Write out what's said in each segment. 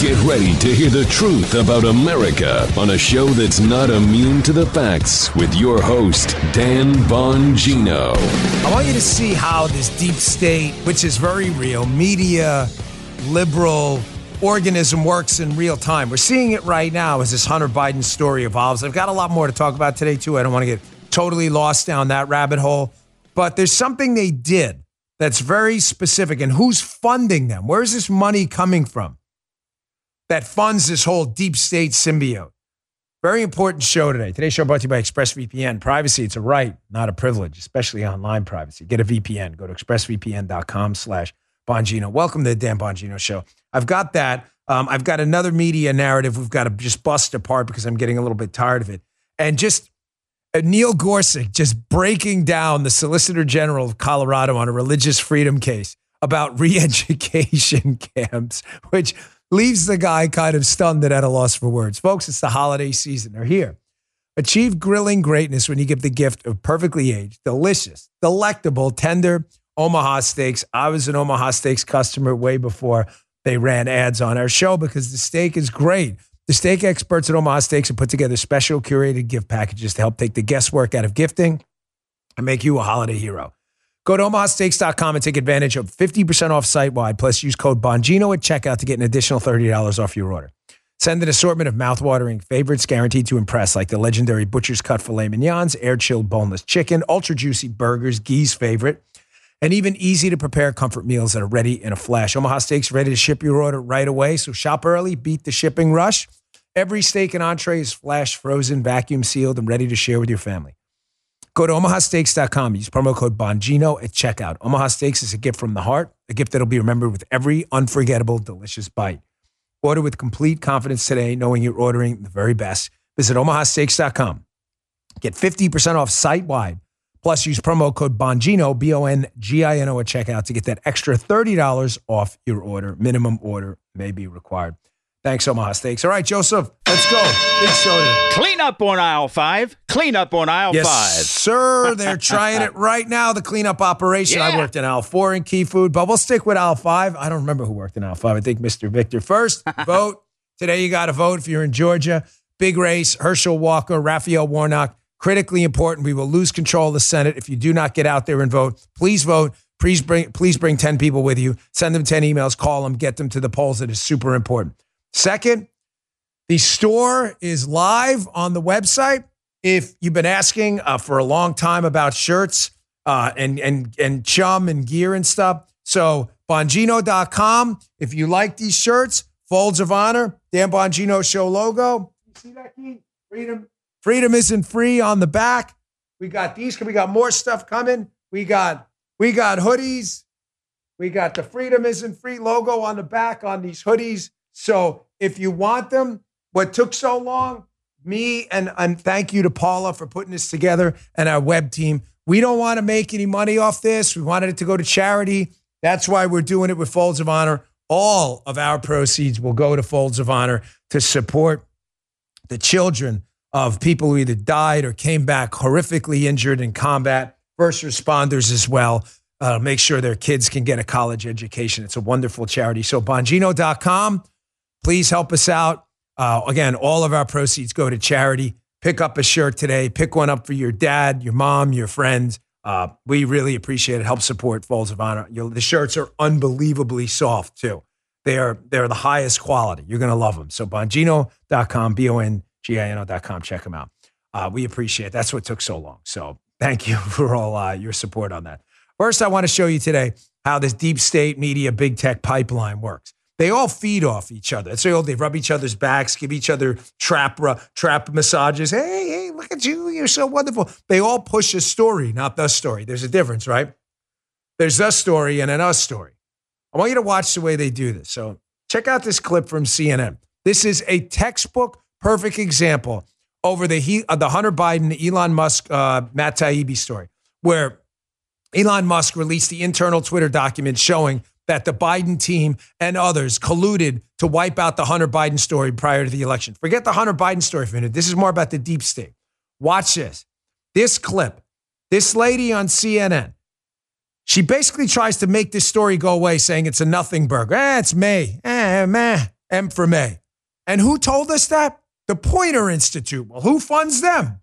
Get ready to hear the truth about America on a show that's not immune to the facts with your host, Dan Bongino. I want you to see how this deep state, which is very real, media, liberal organism works in real time. We're seeing it right now as this Hunter Biden story evolves. I've got a lot more to talk about today, too. I don't want to get totally lost down that rabbit hole. But there's something they did that's very specific. And who's funding them? Where's this money coming from? That funds this whole deep state symbiote. Very important show today. Today's show brought to you by ExpressVPN. Privacy, it's a right, not a privilege, especially online privacy. Get a VPN. Go to expressvpn.com slash Bongino. Welcome to the Dan Bongino Show. I've got that. Um, I've got another media narrative we've got to just bust apart because I'm getting a little bit tired of it. And just uh, Neil Gorsuch just breaking down the Solicitor General of Colorado on a religious freedom case about re education camps, which leaves the guy kind of stunned and at a loss for words. Folks, it's the holiday season. They're here. Achieve grilling greatness when you give the gift of perfectly aged, delicious, delectable, tender Omaha steaks. I was an Omaha steaks customer way before they ran ads on our show because the steak is great. The steak experts at Omaha Steaks have put together special curated gift packages to help take the guesswork out of gifting and make you a holiday hero. Go to omahasteaks.com and take advantage of 50% off site wide. Plus, use code Bongino at checkout to get an additional $30 off your order. Send an assortment of mouthwatering favorites guaranteed to impress, like the legendary Butcher's Cut filet mignons, air chilled boneless chicken, ultra juicy burgers, Gee's favorite, and even easy to prepare comfort meals that are ready in a flash. Omaha Steaks ready to ship your order right away. So shop early, beat the shipping rush. Every steak and entree is flash frozen, vacuum sealed, and ready to share with your family. Go to omahasteaks.com. Use promo code Bongino at checkout. Omaha Steaks is a gift from the heart, a gift that'll be remembered with every unforgettable, delicious bite. Order with complete confidence today, knowing you're ordering the very best. Visit omahasteaks.com. Get 50% off site wide. Plus, use promo code Bongino, B O N G I N O, at checkout to get that extra $30 off your order. Minimum order may be required. Thanks, Omaha Steaks. All right, Joseph, let's go. Big show today. Clean up on aisle five. Clean up on aisle Yes, five. sir. They're trying it right now, the cleanup operation. I worked in aisle four in Key Food, but we'll stick with aisle five. I don't remember who worked in aisle five. I think Mr. Victor. First, vote. Today, you got to vote if you're in Georgia. Big race. Herschel Walker, Raphael Warnock. Critically important. We will lose control of the Senate if you do not get out there and vote. Please vote. Please bring, please bring 10 people with you. Send them 10 emails, call them, get them to the polls. It is super important. Second, the store is live on the website. If you've been asking uh, for a long time about shirts uh, and and and chum and gear and stuff, so Bongino.com. If you like these shirts, Folds of Honor, Dan Bongino Show logo. You see that, Keith? Freedom, freedom isn't free on the back. We got these. We got more stuff coming. We got we got hoodies. We got the Freedom Isn't Free logo on the back on these hoodies. So if you want them, what took so long, me and, and thank you to Paula for putting this together and our web team. We don't want to make any money off this. We wanted it to go to charity. That's why we're doing it with Folds of Honor. All of our proceeds will go to Folds of Honor to support the children of people who either died or came back horrifically injured in combat, first responders as well. Uh, make sure their kids can get a college education. It's a wonderful charity. So, Bongino.com, please help us out. Uh, again, all of our proceeds go to charity. Pick up a shirt today. Pick one up for your dad, your mom, your friends. Uh, we really appreciate it. Help support Folds of Honor. You the shirts are unbelievably soft, too. They are, they're the highest quality. You're going to love them. So, Bongino.com, B O N G I N O.com. Check them out. Uh, we appreciate it. That's what took so long. So, thank you for all uh, your support on that. First, I want to show you today how this deep state media big tech pipeline works. They all feed off each other. It's all they rub each other's backs, give each other trap trap massages. Hey, hey, look at you! You're so wonderful. They all push a story, not the story. There's a difference, right? There's the story and an us story. I want you to watch the way they do this. So check out this clip from CNN. This is a textbook perfect example over the he, uh, the Hunter Biden, Elon Musk, uh, Matt Taibbi story, where Elon Musk released the internal Twitter document showing that the Biden team and others colluded to wipe out the Hunter Biden story prior to the election. Forget the Hunter Biden story for a minute. This is more about the deep state. Watch this. This clip, this lady on CNN, she basically tries to make this story go away, saying it's a nothing burger. Eh, it's me. Eh, meh. M for May. And who told us that? The Poynter Institute. Well, who funds them?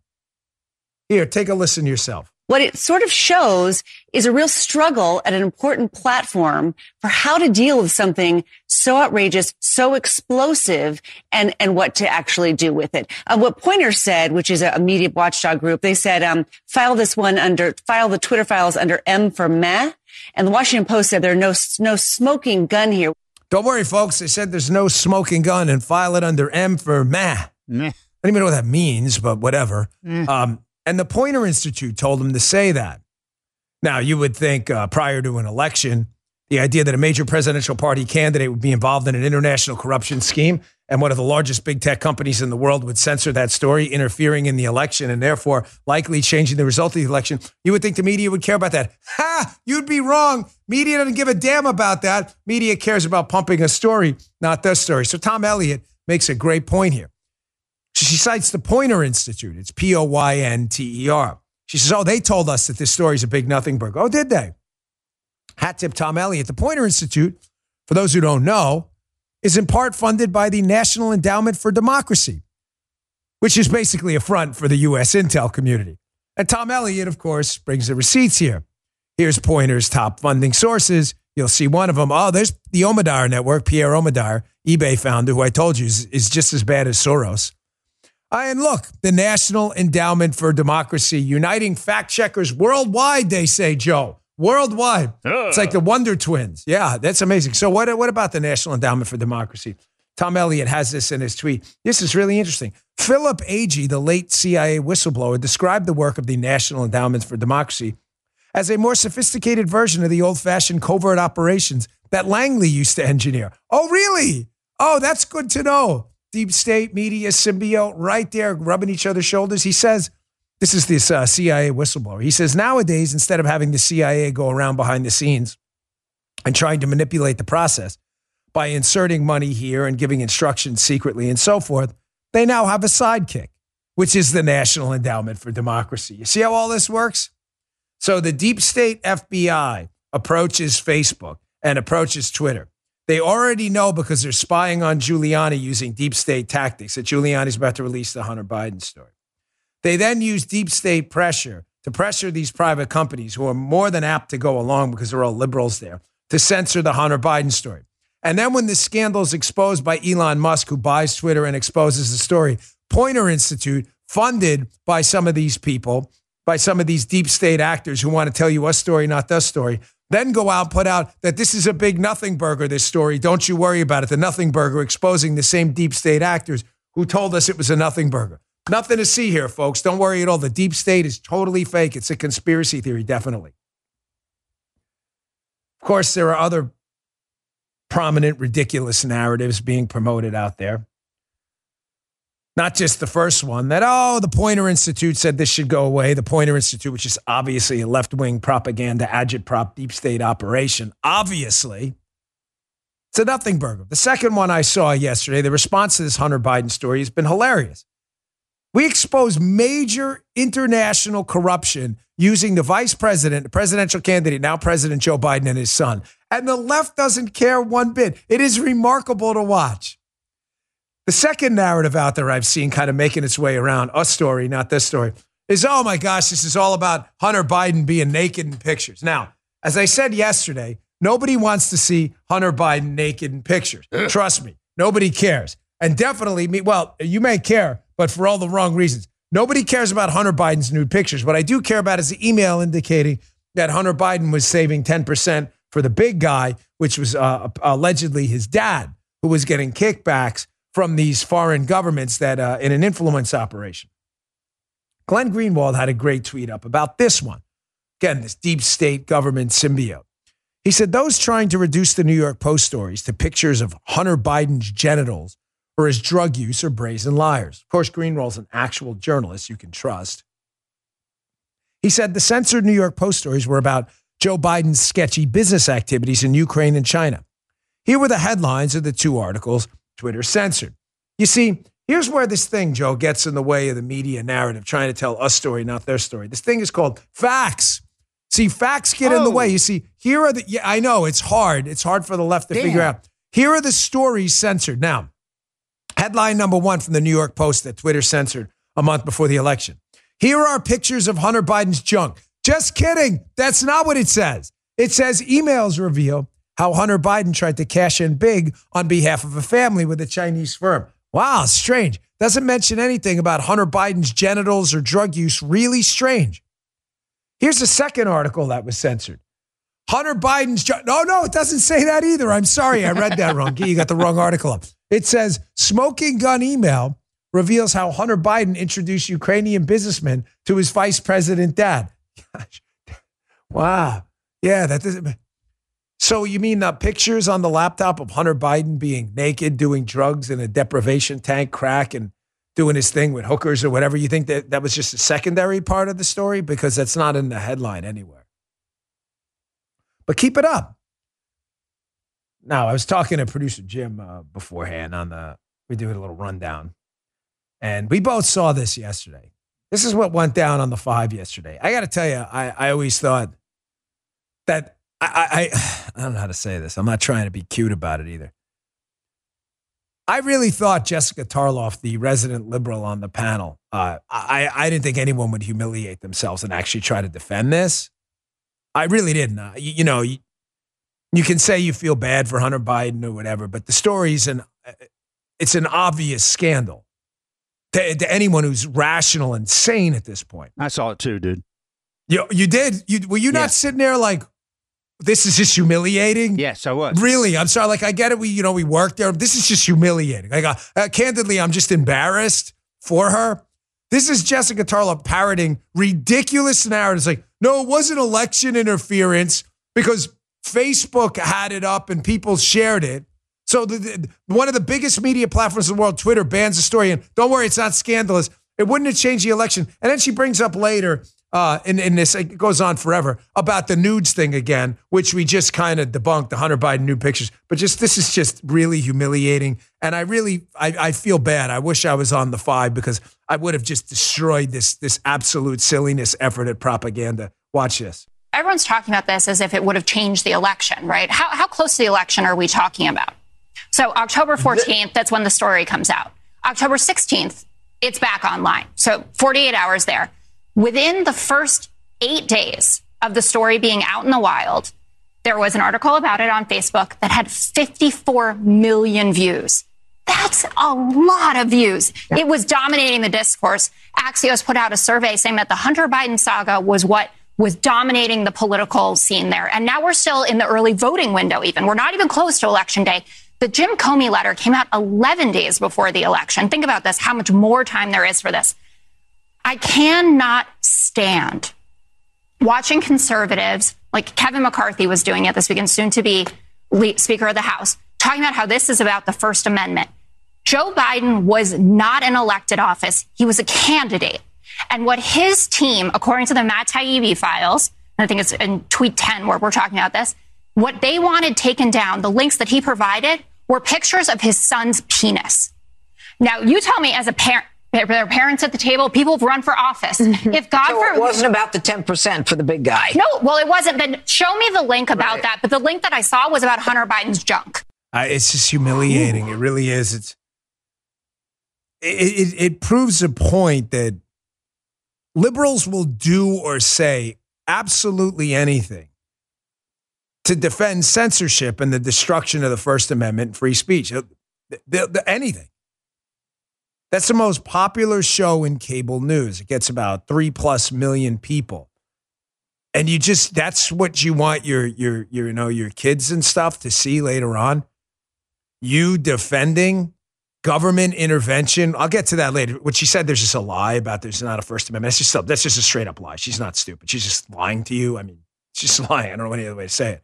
Here, take a listen yourself. What it sort of shows is a real struggle at an important platform for how to deal with something so outrageous, so explosive, and, and what to actually do with it. Uh, what Poynter said, which is a, a media watchdog group, they said, um, file this one under, file the Twitter files under M for meh. And the Washington Post said there's no, no smoking gun here. Don't worry, folks. They said there's no smoking gun and file it under M for meh. Meh. I don't even know what that means, but whatever. Um, and the Poynter Institute told him to say that. Now, you would think uh, prior to an election, the idea that a major presidential party candidate would be involved in an international corruption scheme and one of the largest big tech companies in the world would censor that story, interfering in the election and therefore likely changing the result of the election. You would think the media would care about that. Ha! You'd be wrong. Media doesn't give a damn about that. Media cares about pumping a story, not the story. So Tom Elliott makes a great point here. She cites the Poynter Institute. It's P O Y N T E R. She says, Oh, they told us that this story is a big nothing burger. Oh, did they? Hat tip Tom Elliott. The Poynter Institute, for those who don't know, is in part funded by the National Endowment for Democracy, which is basically a front for the U.S. intel community. And Tom Elliott, of course, brings the receipts here. Here's Poynter's top funding sources. You'll see one of them. Oh, there's the Omidyar Network, Pierre Omidyar, eBay founder, who I told you is, is just as bad as Soros. Uh, and look, the National Endowment for Democracy, uniting fact checkers worldwide, they say, Joe. Worldwide. It's like the Wonder Twins. Yeah, that's amazing. So, what, what about the National Endowment for Democracy? Tom Elliott has this in his tweet. This is really interesting. Philip Agee, the late CIA whistleblower, described the work of the National Endowment for Democracy as a more sophisticated version of the old fashioned covert operations that Langley used to engineer. Oh, really? Oh, that's good to know. Deep state media symbiote right there rubbing each other's shoulders. He says, this is this uh, CIA whistleblower. He says, nowadays, instead of having the CIA go around behind the scenes and trying to manipulate the process by inserting money here and giving instructions secretly and so forth, they now have a sidekick, which is the National Endowment for Democracy. You see how all this works? So the deep state FBI approaches Facebook and approaches Twitter. They already know because they're spying on Giuliani using deep state tactics that Giuliani's about to release the Hunter Biden story. They then use deep state pressure to pressure these private companies who are more than apt to go along because they're all liberals there to censor the Hunter Biden story. And then when the scandal is exposed by Elon Musk, who buys Twitter and exposes the story, Poynter Institute, funded by some of these people, by some of these deep state actors who want to tell you a story, not the story, then go out and put out that this is a big nothing burger, this story. Don't you worry about it. The nothing burger exposing the same deep state actors who told us it was a nothing burger. Nothing to see here, folks. Don't worry at all. The deep state is totally fake. It's a conspiracy theory, definitely. Of course, there are other prominent, ridiculous narratives being promoted out there. Not just the first one that, oh, the Poynter Institute said this should go away. The Poynter Institute, which is obviously a left wing propaganda, agitprop, deep state operation. Obviously, it's a nothing burger. The second one I saw yesterday, the response to this Hunter Biden story has been hilarious. We expose major international corruption using the vice president, the presidential candidate, now President Joe Biden and his son. And the left doesn't care one bit. It is remarkable to watch. The second narrative out there I've seen kind of making its way around, a story, not this story, is oh my gosh, this is all about Hunter Biden being naked in pictures. Now, as I said yesterday, nobody wants to see Hunter Biden naked in pictures. Trust me, nobody cares. And definitely me, well, you may care, but for all the wrong reasons. Nobody cares about Hunter Biden's nude pictures. What I do care about is the email indicating that Hunter Biden was saving 10% for the big guy, which was uh, allegedly his dad, who was getting kickbacks from these foreign governments that uh, in an influence operation. Glenn Greenwald had a great tweet up about this one. Again, this deep state government symbiote. He said those trying to reduce the New York Post stories to pictures of Hunter Biden's genitals or his drug use are brazen liars. Of course, Greenwald's an actual journalist you can trust. He said the censored New York Post stories were about Joe Biden's sketchy business activities in Ukraine and China. Here were the headlines of the two articles Twitter censored. You see, here's where this thing, Joe, gets in the way of the media narrative, trying to tell us story, not their story. This thing is called facts. See, facts get in the Oh. way. You see, here are the, yeah, I know it's hard. It's hard for the left to Damn. figure out. Here are the stories censored. Now, headline number one from the New York Post that Twitter censored a month before the election. Here are pictures of Hunter Biden's junk. Just kidding. That's not what it says. It says emails reveal how Hunter Biden tried to cash in big on behalf of a family with a Chinese firm. Wow, strange. Doesn't mention anything about Hunter Biden's genitals or drug use. Really strange. Here's a second article that was censored. Hunter Biden's. No, no, it doesn't say that either. I'm sorry. I read that wrong. You got the wrong article up. It says smoking gun email reveals how Hunter Biden introduced Ukrainian businessman to his vice president dad. Gosh. Wow. Yeah, that doesn't. So you mean the pictures on the laptop of Hunter Biden being naked, doing drugs in a deprivation tank, crack, and doing his thing with hookers or whatever? You think that that was just a secondary part of the story because that's not in the headline anywhere. But keep it up. Now, I was talking to producer Jim uh, beforehand on the. We do a little rundown, and we both saw this yesterday. This is what went down on the five yesterday. I got to tell you, I, I always thought that I, I I don't know how to say this. I'm not trying to be cute about it either. I really thought Jessica Tarlov, the resident liberal on the panel, uh, I I didn't think anyone would humiliate themselves and actually try to defend this. I really didn't. Uh, you, you, know, you, you can say you feel bad for Hunter Biden or whatever, but the story's an uh, it's an obvious scandal to, to anyone who's rational and sane at this point. I saw it too, dude. You you did. You were you not sitting there like this is just humiliating? Yes, I was. Really, I'm sorry. Like I get it. We you know we worked there. This is just humiliating. Like uh, uh, candidly, I'm just embarrassed for her. This is Jessica Tarlov parroting ridiculous narratives. Like no, it wasn't election interference because Facebook had it up and people shared it. So the, the, one of the biggest media platforms in the world, Twitter, bans the story. And don't worry, it's not scandalous. It wouldn't have changed the election. And then she brings up later uh, in, in this, it goes on forever, about the nudes thing again, which we just kind of debunked, the Hunter Biden nude pictures. But just this is just really humiliating. And I really, I, I feel bad. I wish I was on the five because I would have just destroyed this, this absolute silliness effort at propaganda. Watch this. everyone's talking about this as if it would have changed the election, right? How, how close to the election are we talking about? So October 14th, that's when the story comes out. October 16th, it's back online. So 48 hours there. Within the first eight days of the story being out in the wild, there was an article about it on Facebook that had 54 million views. That's a lot of views. It was dominating the discourse. Axios put out a survey saying that the Hunter Biden saga was what was dominating the political scene there. And now we're still in the early voting window, even. We're not even close to election day. The Jim Comey letter came out 11 days before the election. Think about this, how much more time there is for this. I cannot stand watching conservatives like Kevin McCarthy was doing it this weekend, soon to be Speaker of the House, talking about how this is about the First Amendment. Joe Biden was not an elected office. He was a candidate. And what his team, according to the Matt Taibbi files, I think it's in tweet 10 where we're talking about this, what they wanted taken down, the links that he provided were pictures of his son's penis. Now, you tell me as a parent, there are parents at the table, people have run for office. If God So it forbid, wasn't about the 10% for the big guy. no, well, it wasn't. Then show me the link about that. But the link that I saw was about Hunter Biden's junk. Uh, it's just humiliating. It really is. It's it, it, it proves a point that liberals will do or say absolutely anything to defend censorship and the destruction of the First Amendment and free speech. Uh, the- the- anything. That's the most popular show in cable news. It gets about three plus million people. And you just that's what you want your your your you know your kids and stuff to see later on you defending government intervention. I'll get to that later. What she said, there's just a lie about there's not a First Amendment. That's just that's just a straight up lie. She's not stupid. She's just lying to you. I mean, she's lying. I don't know any other way to say it.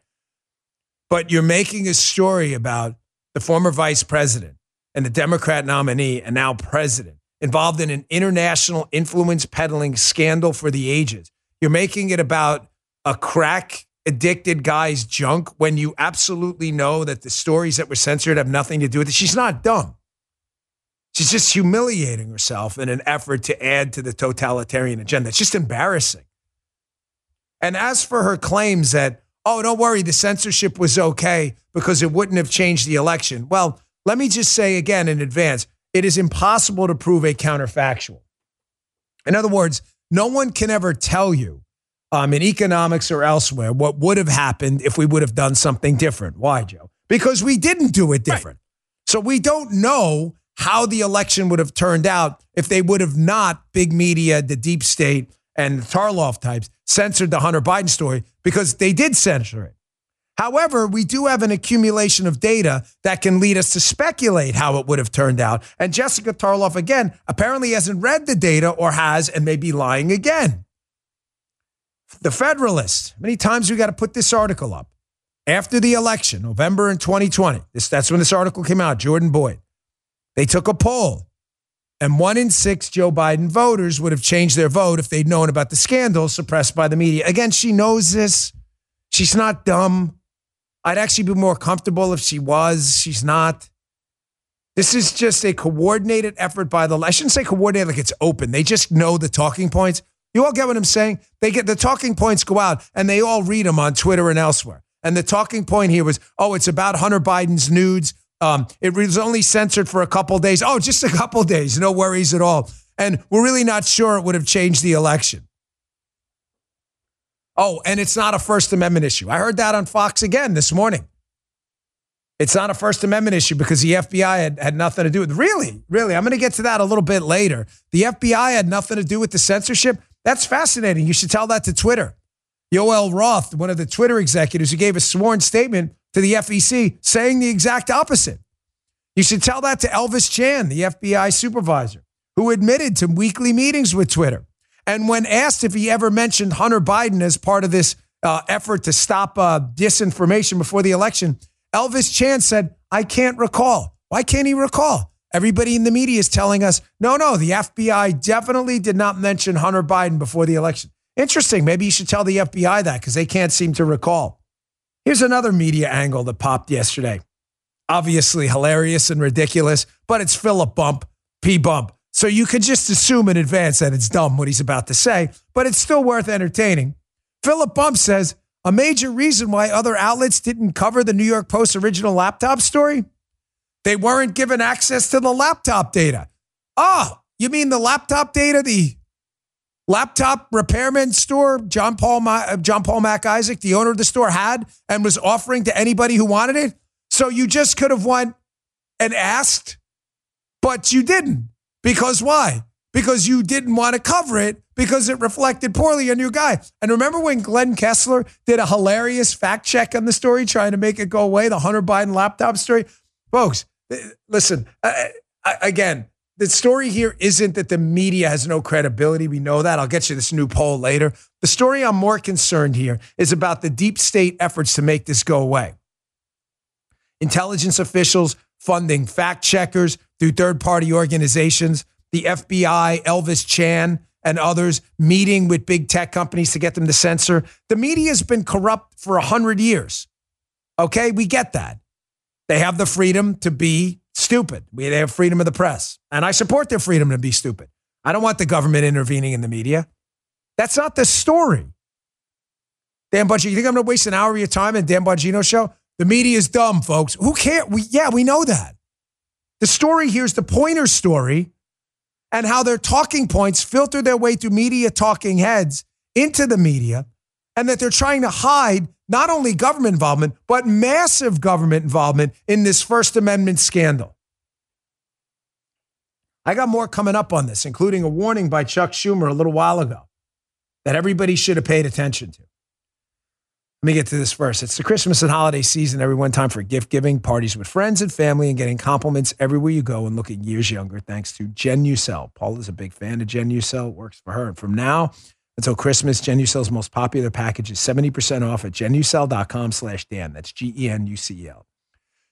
But you're making a story about the former vice president and the Democrat nominee and now president involved in an international influence peddling scandal for the ages. You're making it about a crack addicted guy's junk when you absolutely know that the stories that were censored have nothing to do with it. She's not dumb. She's just humiliating herself in an effort to add to the totalitarian agenda. It's just embarrassing. And as for her claims that, oh, don't worry, the censorship was okay because it wouldn't have changed the election. Well, let me just say again in advance it is impossible to prove a counterfactual. In other words, no one can ever tell you um, in economics or elsewhere what would have happened if we would have done something different. Why, Joe? Because we didn't do it different. Right. So we don't know how the election would have turned out if they would have not, big media, the deep state, and the Tarlov types censored the Hunter Biden story because they did censor it. However, we do have an accumulation of data that can lead us to speculate how it would have turned out. And Jessica Tarlov, again, apparently hasn't read the data or has and may be lying again. The Federalist, many times we got to put this article up. After the election, November in 2020, this, that's when this article came out, Jordan Boyd. They took a poll, and one in six Joe Biden voters would have changed their vote if they'd known about the scandal suppressed by the media. Again, she knows this. She's not dumb. I'd actually be more comfortable if she was. She's not. This is just a coordinated effort by the. I shouldn't say coordinated like it's open. They just know the talking points. You all get what I'm saying? They get the talking points go out and they all read them on Twitter and elsewhere. And the talking point here was, oh, it's about Hunter Biden's nudes. Um, it was only censored for a couple days. Oh, just a couple days. No worries at all. And we're really not sure it would have changed the election. Oh, and it's not a First Amendment issue. I heard that on Fox again this morning. It's not a First Amendment issue because the FBI had, had nothing to do with it. Really? Really? I'm going to get to that a little bit later. The FBI had nothing to do with the censorship. That's fascinating. You should tell that to Twitter. Yoel Roth, one of the Twitter executives who gave a sworn statement to the FEC saying the exact opposite. You should tell that to Elvis Chan, the FBI supervisor, who admitted to weekly meetings with Twitter. And when asked if he ever mentioned Hunter Biden as part of this uh, effort to stop uh, disinformation before the election, Elvis Chan said, I can't recall. Why can't he recall? Everybody in the media is telling us, no, no, the FBI definitely did not mention Hunter Biden before the election. Interesting. Maybe you should tell the FBI that because they can't seem to recall. Here's another media angle that popped yesterday. Obviously hilarious and ridiculous, but it's Philip Bump, P Bump. So you could just assume in advance that it's dumb what he's about to say, but it's still worth entertaining. Philip Bump says a major reason why other outlets didn't cover the New York Post original laptop story, they weren't given access to the laptop data. Oh, you mean the laptop data, the laptop repairman store John Paul Ma- uh, John Paul Mac Isaac, the owner of the store, had and was offering to anybody who wanted it? So you just could have went and asked, but you didn't. Because why? Because you didn't want to cover it because it reflected poorly on your guy. And remember when Glenn Kessler did a hilarious fact check on the story, trying to make it go away, the Hunter Biden laptop story? Folks, eh, listen, again, the story here isn't that the media has no credibility. We know that. I'll get you this new poll later. The story I'm more concerned here is about the deep state efforts to make this go away. Intelligence officials funding fact checkers through third party organizations, the FBI, Elvis Chan, and others meeting with big tech companies to get them to censor. The media has been corrupt for 100 years. Okay, we get that. They have the freedom to be stupid. We they have freedom of the press. And I support their freedom to be stupid. I don't want the government intervening in the media. That's not the story. Dan Bongino, you think I'm going to waste an hour of your time in Dan Bongino show? The media is dumb, folks. Who cares? We, yeah, we know that. The story here is the Poynter story and how their talking points filter their way through media talking heads into the media, and that they're trying to hide not only government involvement, but massive government involvement in this First Amendment scandal. I got more coming up on this, including a warning by Chuck Schumer a little while ago that everybody should have paid attention to. Let me get to this first. It's the Christmas and holiday season. Everyone time for gift giving, parties with friends and family, and getting compliments everywhere you go and looking years younger thanks to Genucell. Paul is a big fan of Genucell. works for her. And from now until Christmas, Genucell's most popular package is 70% off at genucell.com slash Dan. That's G-E-N-U-C-E-L.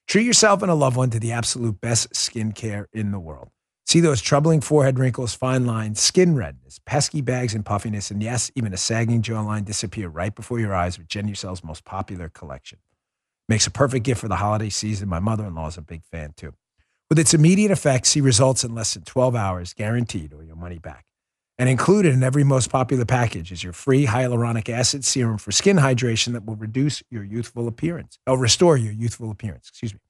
Treat yourself and a loved one to the absolute best skincare in the world. See those troubling forehead wrinkles, fine lines, skin redness, pesky bags and puffiness, and yes, even a sagging jawline disappear right before your eyes with Genucell's most popular collection. Makes a perfect gift for the holiday season. My mother in law is a big fan too. With its immediate effects, see results in less than 12 hours, guaranteed, or your money back. And included in every most popular package is your free hyaluronic acid serum for skin hydration that will reduce your youthful appearance, or restore your youthful appearance. Excuse me.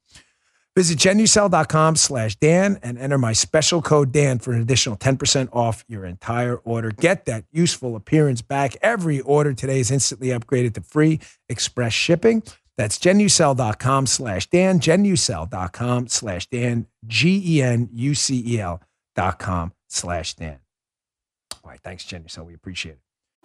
Visit genucell.com slash Dan and enter my special code Dan for an additional 10% off your entire order. Get that useful appearance back. Every order today is instantly upgraded to free express shipping. That's genucell.com slash Dan, genucell.com slash Dan, G E N U C E L dot com slash Dan. All right, thanks, Genucell. We appreciate it.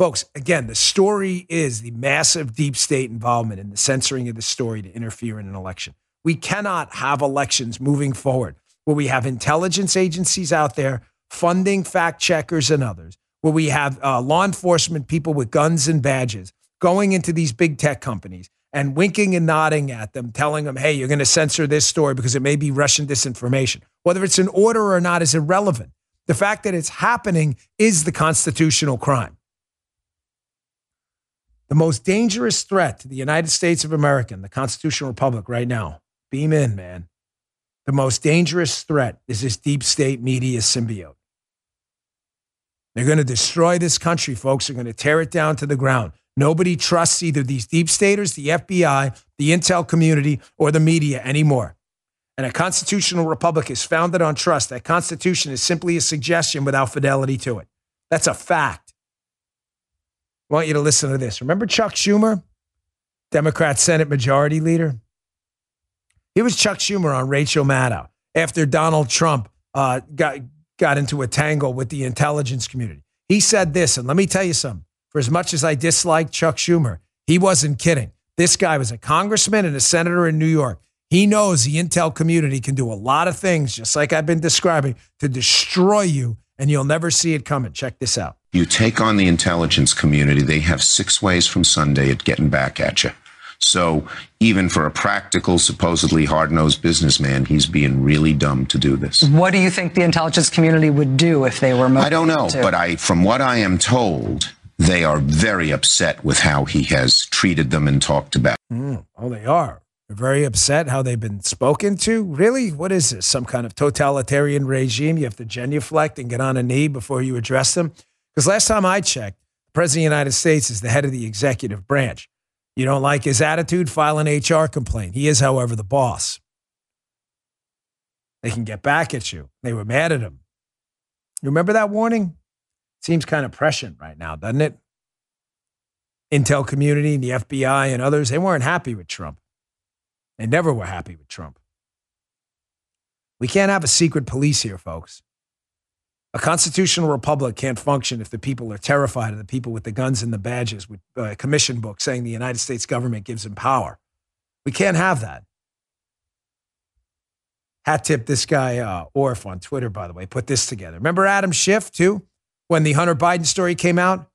Folks, again, the story is the massive deep state involvement in the censoring of the story to interfere in an election. We cannot have elections moving forward where we have intelligence agencies out there funding fact checkers and others, where we have uh, law enforcement people with guns and badges going into these big tech companies and winking and nodding at them, telling them, hey, you're going to censor this story because it may be Russian disinformation. Whether it's an order or not is irrelevant. The fact that it's happening is the constitutional crime. The most dangerous threat to the United States of America and the constitutional republic right now, beam in, man. The most dangerous threat is this deep state media symbiote. They're going to destroy this country, folks. They're going to tear it down to the ground. Nobody trusts either these deep staters, the FBI, the intel community, or the media anymore. And a constitutional republic is founded on trust. That constitution is simply a suggestion without fidelity to it. That's a fact. I want you to listen to this. Remember Chuck Schumer, Democrat Senate Majority Leader? He was Chuck Schumer on Rachel Maddow after Donald Trump uh, got, got into a tangle with the intelligence community. He said this, and let me tell you something. For as much as I dislike Chuck Schumer, he wasn't kidding. This guy was a congressman and a senator in New York. He knows the intel community can do a lot of things, just like I've been describing, to destroy you, and you'll never see it coming. Check this out. You take on the intelligence community, they have six ways from Sunday at getting back at you. So even for a practical, supposedly hard-nosed businessman, he's being really dumb to do this. What do you think the intelligence community would do if they were I don't know, to? but I, from what I am told, they are very upset with how he has treated them and talked about. Mm, oh, they are. They're very upset how they've been spoken to. Really? What is this? Some kind of totalitarian regime? You have to genuflect and get on a knee before you address them? Because last time I checked, the President of the United States is the head of the executive branch. You don't like his attitude? File an HR complaint. He is, however, the boss. They can get back at you. They were mad at him. You remember that warning? Seems kind of prescient right now, doesn't it? Intel community, the FBI, and others, they weren't happy with Trump. They never were happy with Trump. We can't have a secret police here, folks. A constitutional republic can't function if the people are terrified of the people with the guns and the badges with a commission book saying the United States government gives them power. We can't have that. Hat tip this guy, uh, Orf on Twitter, by the way, put this together. Remember Adam Schiff, too, when the Hunter Biden story came out?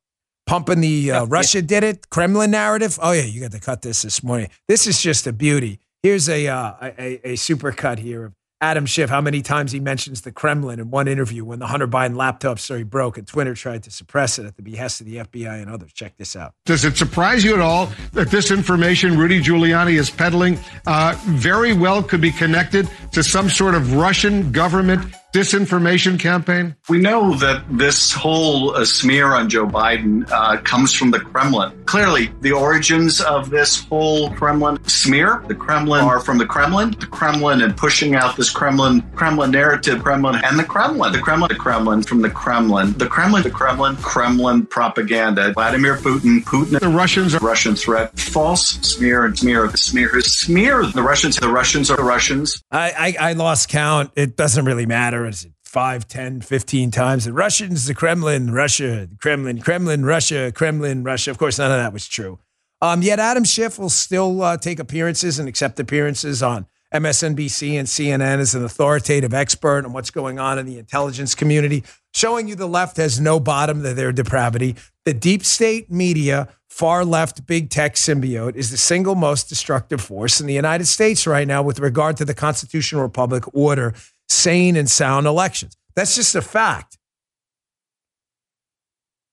Pumping the uh, Russia did it, Kremlin narrative. Oh, yeah, you got to cut this this morning. This is just a beauty. Here's a, uh, a, a super cut here of Adam Schiff, how many times he mentions the Kremlin in one interview when the Hunter Biden laptop story broke and Twitter tried to suppress it at the behest of the FBI and others. Check this out. Does it surprise you at all that this information Rudy Giuliani is peddling uh, very well could be connected to some sort of Russian government disinformation campaign? We know that this whole uh, smear on Joe Biden uh, comes from the Kremlin. Clearly, the origins of this whole Kremlin smear, the Kremlin are from the Kremlin, the Kremlin and pushing out this Kremlin, Kremlin narrative, Kremlin and the Kremlin, the Kremlin, the Kremlin from the Kremlin, the Kremlin, the Kremlin, Kremlin propaganda, Vladimir Putin, Putin, the Russians, are- Russian threat, false smear and smear, smear, smear. The Russians, the Russians are the Russians. I, I, I lost count. It doesn't really matter is it 5, 10, 15 times. The Russians, the Kremlin, Russia, the Kremlin, Kremlin, Russia, Kremlin, Russia. Of course, none of that was true. Um, yet Adam Schiff will still uh, take appearances and accept appearances on MSNBC and CNN as an authoritative expert on what's going on in the intelligence community. showing you the left has no bottom to their depravity. The deep state media, far left, big tech symbiote is the single most destructive force in the United States right now with regard to the constitutional republic order, sane and sound elections. That's just a fact.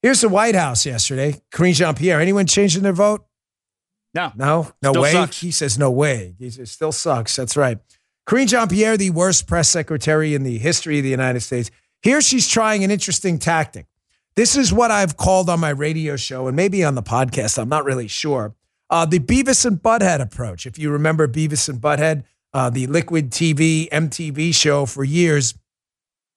Here's the White House yesterday. Karine Jean Pierre. Anyone changing their vote? No. No? No Still way? sucks. He says no way. He says still sucks. That's right. Karine Jean Pierre, the worst press secretary in the history of the United States. Here she's trying an interesting tactic. This is what I've called on my radio show and maybe on the podcast. I'm not really sure. Uh, the Beavis and Butthead approach. If you remember Beavis and Butthead, uh, the Liquid TV, MTV show for years,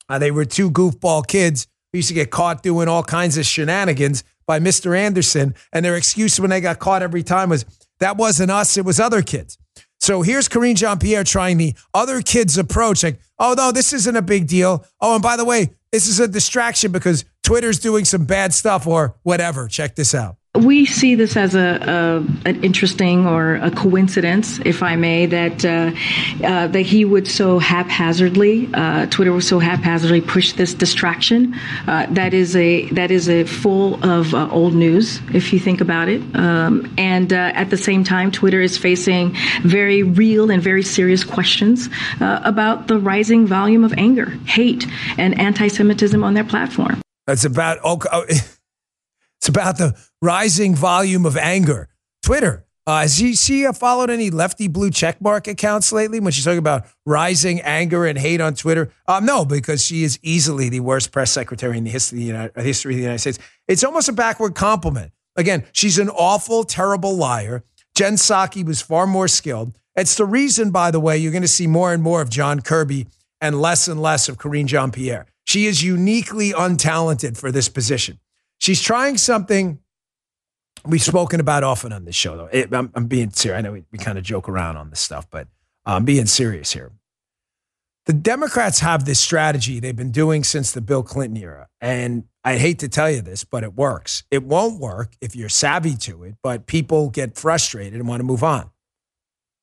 uh, they were two goofball kids who used to get caught doing all kinds of shenanigans by Mr. Anderson. And their excuse when they got caught every time was, that wasn't us, it was other kids. So here's Karine Jean Pierre trying the other kids' approach like, oh, no, this isn't a big deal. Oh, and by the way, this is a distraction because Twitter's doing some bad stuff or whatever. Check this out. We see this as a, a an interesting or a coincidence, if I may, that uh, uh, that he would so haphazardly, uh, Twitter would so haphazardly push this distraction. Uh, that is a that is a full of uh, old news, if you think about it. Um, and uh, at the same time, Twitter is facing very real and very serious questions about the rising volume of anger, hate, and anti-Semitism on their platform. It's about oh, oh, it's about the rising volume of anger. Twitter. Uh, has she, she uh, followed any lefty blue checkmark accounts lately when she's talking about rising anger and hate on Twitter? Um, no, because she is easily the worst press secretary in the history of the, United, history of the United States. It's almost a backward compliment. Again, she's an awful, terrible liar. Jen Psaki was far more skilled. It's the reason, by the way, you're going to see more and more of John Kirby and less and less of Karine Jean Pierre. She is uniquely untalented for this position. She's trying something we've spoken about often on this show, though. It, I'm, I'm, being serious. I know we, we kind of joke around on this stuff, but uh, I'm being serious here. The Democrats have this strategy they've been doing since the Bill Clinton era. And I hate to tell you this, but it works. It won't work if you're savvy to it, but people get frustrated and want to move on.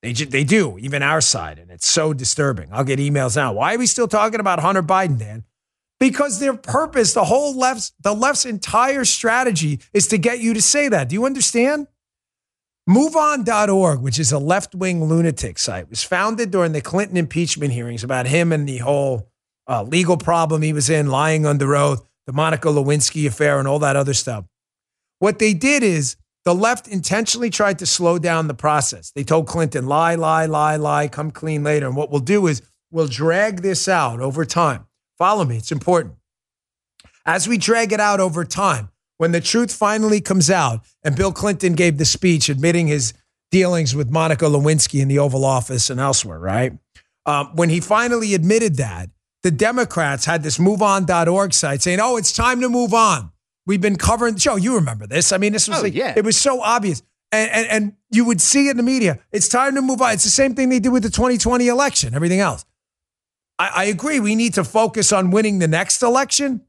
They, they do, even our side. And it's so disturbing. I'll get emails now. Why are we still talking about Hunter Biden, Dan? Because their purpose, the whole left's, the left's entire strategy is to get you to say that. Do you understand? MoveOn.org, which is a left wing lunatic site, was founded during the Clinton impeachment hearings about him and the whole uh, legal problem he was in, lying under oath, the Monica Lewinsky affair, and all that other stuff. What they did is the left intentionally tried to slow down the process. They told Clinton, lie, lie, lie, lie, come clean later. And what we'll do is we'll drag this out over time. Follow me, it's important. As we drag it out over time, when the truth finally comes out, and Bill Clinton gave the speech admitting his dealings with Monica Lewinsky in the Oval Office and elsewhere, right? Um, when he finally admitted that, the Democrats had this moveon.org site saying, oh, it's time to move on. We've been covering the show. You remember this. I mean, this was Oh, like, yeah. it was so obvious. And, and, and you would see it in the media. It's time to move on. It's the same thing they did with the 2020 election, everything else. I, I agree. We need to focus on winning the next election.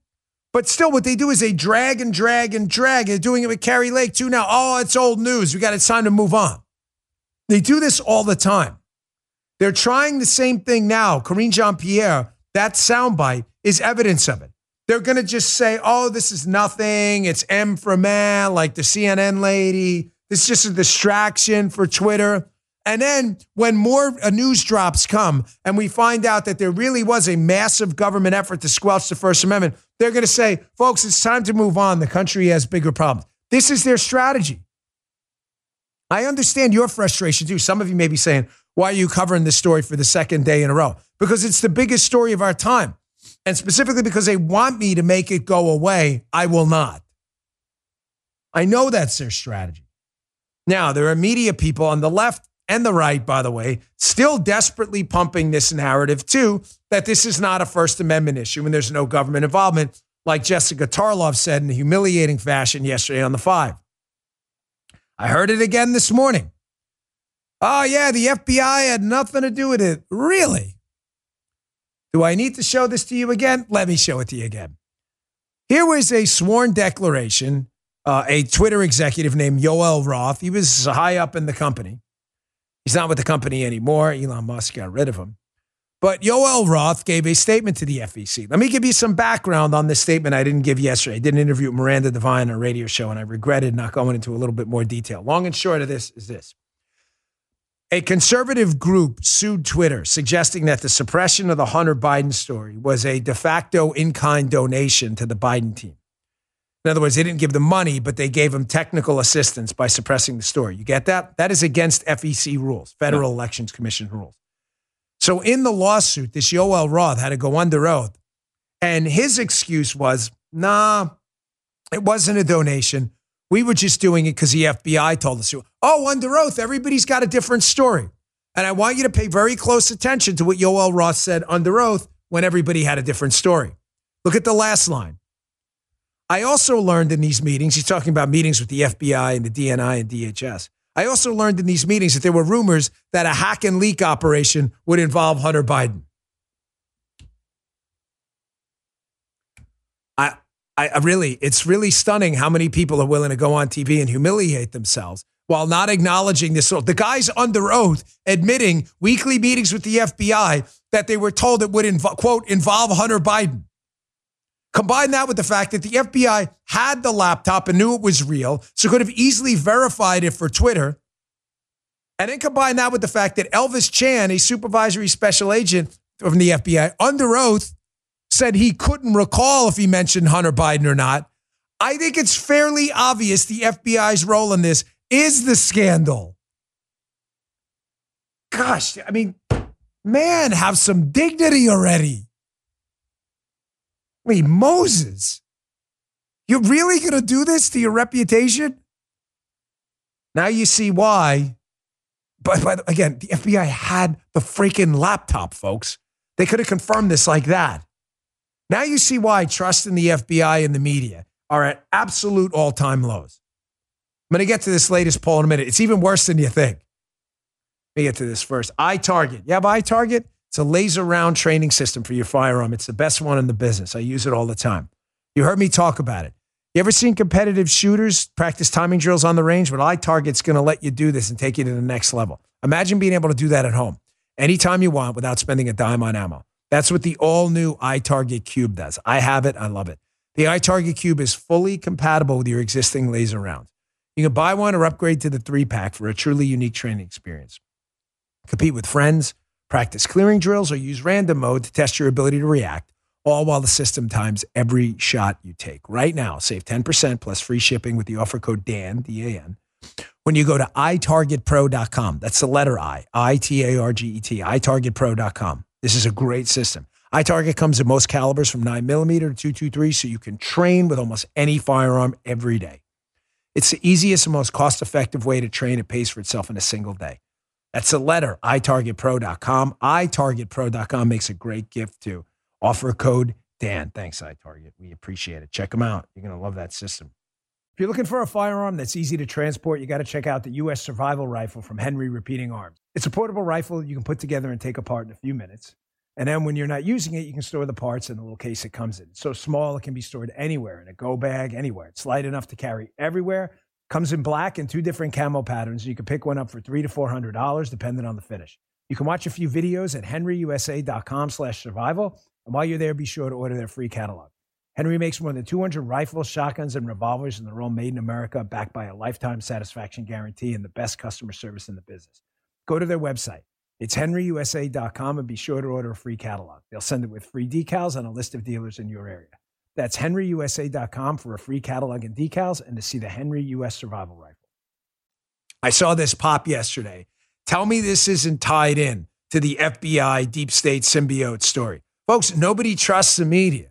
But still, what they do is they drag and drag and drag. They're doing it with Kari Lake too now. Oh, it's old news. We got it's time to move on. They do this all the time. They're trying the same thing now. Karine Jean Pierre, that soundbite is evidence of it. They're going to just say, oh, this is nothing. It's M for man, like the CNN lady. This is just a distraction for Twitter. And then when more uh, news drops come and we find out that there really was a massive government effort to squelch the First Amendment, they're going to say, folks, it's time to move on. The country has bigger problems. This is their strategy. I understand your frustration too. Some of you may be saying, why are you covering this story for the second day in a row? Because it's the biggest story of our time. And specifically because they want me to make it go away, I will not. I know that's their strategy. Now, there are media people on the left and the right, by the way, still desperately pumping this narrative too that this is not a First Amendment issue and there's no government involvement, like Jessica Tarlov said in a humiliating fashion yesterday on the Five. I heard it again this morning. Oh, yeah, the FBI had nothing to do with it. Really? Do I need to show this to you again? Let me show it to you again. Here was a sworn declaration, uh, a Twitter executive named Yoel Roth. He was high up in the company. He's not with the company anymore. Elon Musk got rid of him. But Yoel Roth gave a statement to the FEC. Let me give you some background on this statement I didn't give yesterday. I did an interview with Miranda Devine on a radio show, and I regretted not going into a little bit more detail. Long and short of this is this. A conservative group sued Twitter, suggesting that the suppression of the Hunter Biden story was a de facto in kind donation to the Biden team. In other words, they didn't give them money, but they gave them technical assistance by suppressing the story. You get that? That is against FEC rules, Federal Elections Commission rules. So in the lawsuit, this Yoel Roth had to go under oath. And his excuse was, nah, it wasn't a donation. We were just doing it because the FBI told us to. Oh, under oath, everybody's got a different story. And I want you to pay very close attention to what Yoel Roth said under oath when everybody had a different story. Look at the last line. I also learned in these meetings, he's talking about meetings with the FBI and the DNI and DHS. I also learned in these meetings that there were rumors that a hack and leak operation would involve Hunter Biden. I, I really, it's really stunning how many people are willing to go on TV and humiliate themselves while not acknowledging this. The guy's under oath admitting weekly meetings with the FBI that they were told it would, invo- quote, involve Hunter Biden. Combine that with the fact that the FBI had the laptop and knew it was real, so could have easily verified it for Twitter. And then combine that with the fact that Elvis Chan, a supervisory special agent from the FBI, under oath, said he couldn't recall if he mentioned Hunter Biden or not. I think it's fairly obvious the FBI's role in this is the scandal. Gosh, I mean, man, have some dignity already. Wait, Moses, you're really going to do this to your reputation? Now you see why. But, but again, the FBI had the freaking laptop, folks. They could have confirmed this like that. Now you see why trust in the FBI and the media are at absolute all time lows. I'm going to get to this latest poll in a minute. It's even worse than you think. Let me get to this first. iTarget. You have iTarget? It's a laser round training system for your firearm. It's the best one in the business. I use it all the time. You heard me talk about it. You ever seen competitive shooters practice timing drills on the range? But iTarget's going to let you do this and take you to the next level. Imagine being able to do that at home anytime you want without spending a dime on ammo. That's what the all new iTarget Cube does. I have it. I love it. The iTarget Cube is fully compatible with your existing laser rounds. You can buy one or upgrade to the three pack for a truly unique training experience. Compete with friends Practice clearing drills or use random mode to test your ability to react, all while the system times every shot you take. Right now, save 10% plus free shipping with the offer code DAN, D A N, when you go to itargetpro.com. That's the letter I, I T A R G E T, itargetpro.com. This is a great system. iTarget comes in most calibers from 9mm to 223, so you can train with almost any firearm every day. It's the easiest and most cost effective way to train. It pays for itself in a single day. That's a letter, itargetpro.com. itargetpro.com makes a great gift too. Offer code Dan. Thanks, iTarget. We appreciate it. Check them out. You're going to love that system. If you're looking for a firearm that's easy to transport, you got to check out the U.S. Survival Rifle from Henry Repeating Arms. It's a portable rifle you can put together and take apart in a few minutes. And then when you're not using it, you can store the parts in the little case it comes in. It's so small, it can be stored anywhere in a go bag, anywhere. It's light enough to carry everywhere Comes in black and two different camo patterns. You can pick one up for three to four hundred dollars, depending on the finish. You can watch a few videos at henryusa.com/survival, and while you're there, be sure to order their free catalog. Henry makes more than 200 rifles, shotguns, and revolvers, and they're all made in America, backed by a lifetime satisfaction guarantee and the best customer service in the business. Go to their website. It's henryusa.com and be sure to order a free catalog. They'll send it with free decals and a list of dealers in your area. That's henryusa.com for a free catalog and decals and to see the Henry US Survival Rifle. I saw this pop yesterday. Tell me this isn't tied in to the FBI deep state symbiote story. Folks, nobody trusts the media.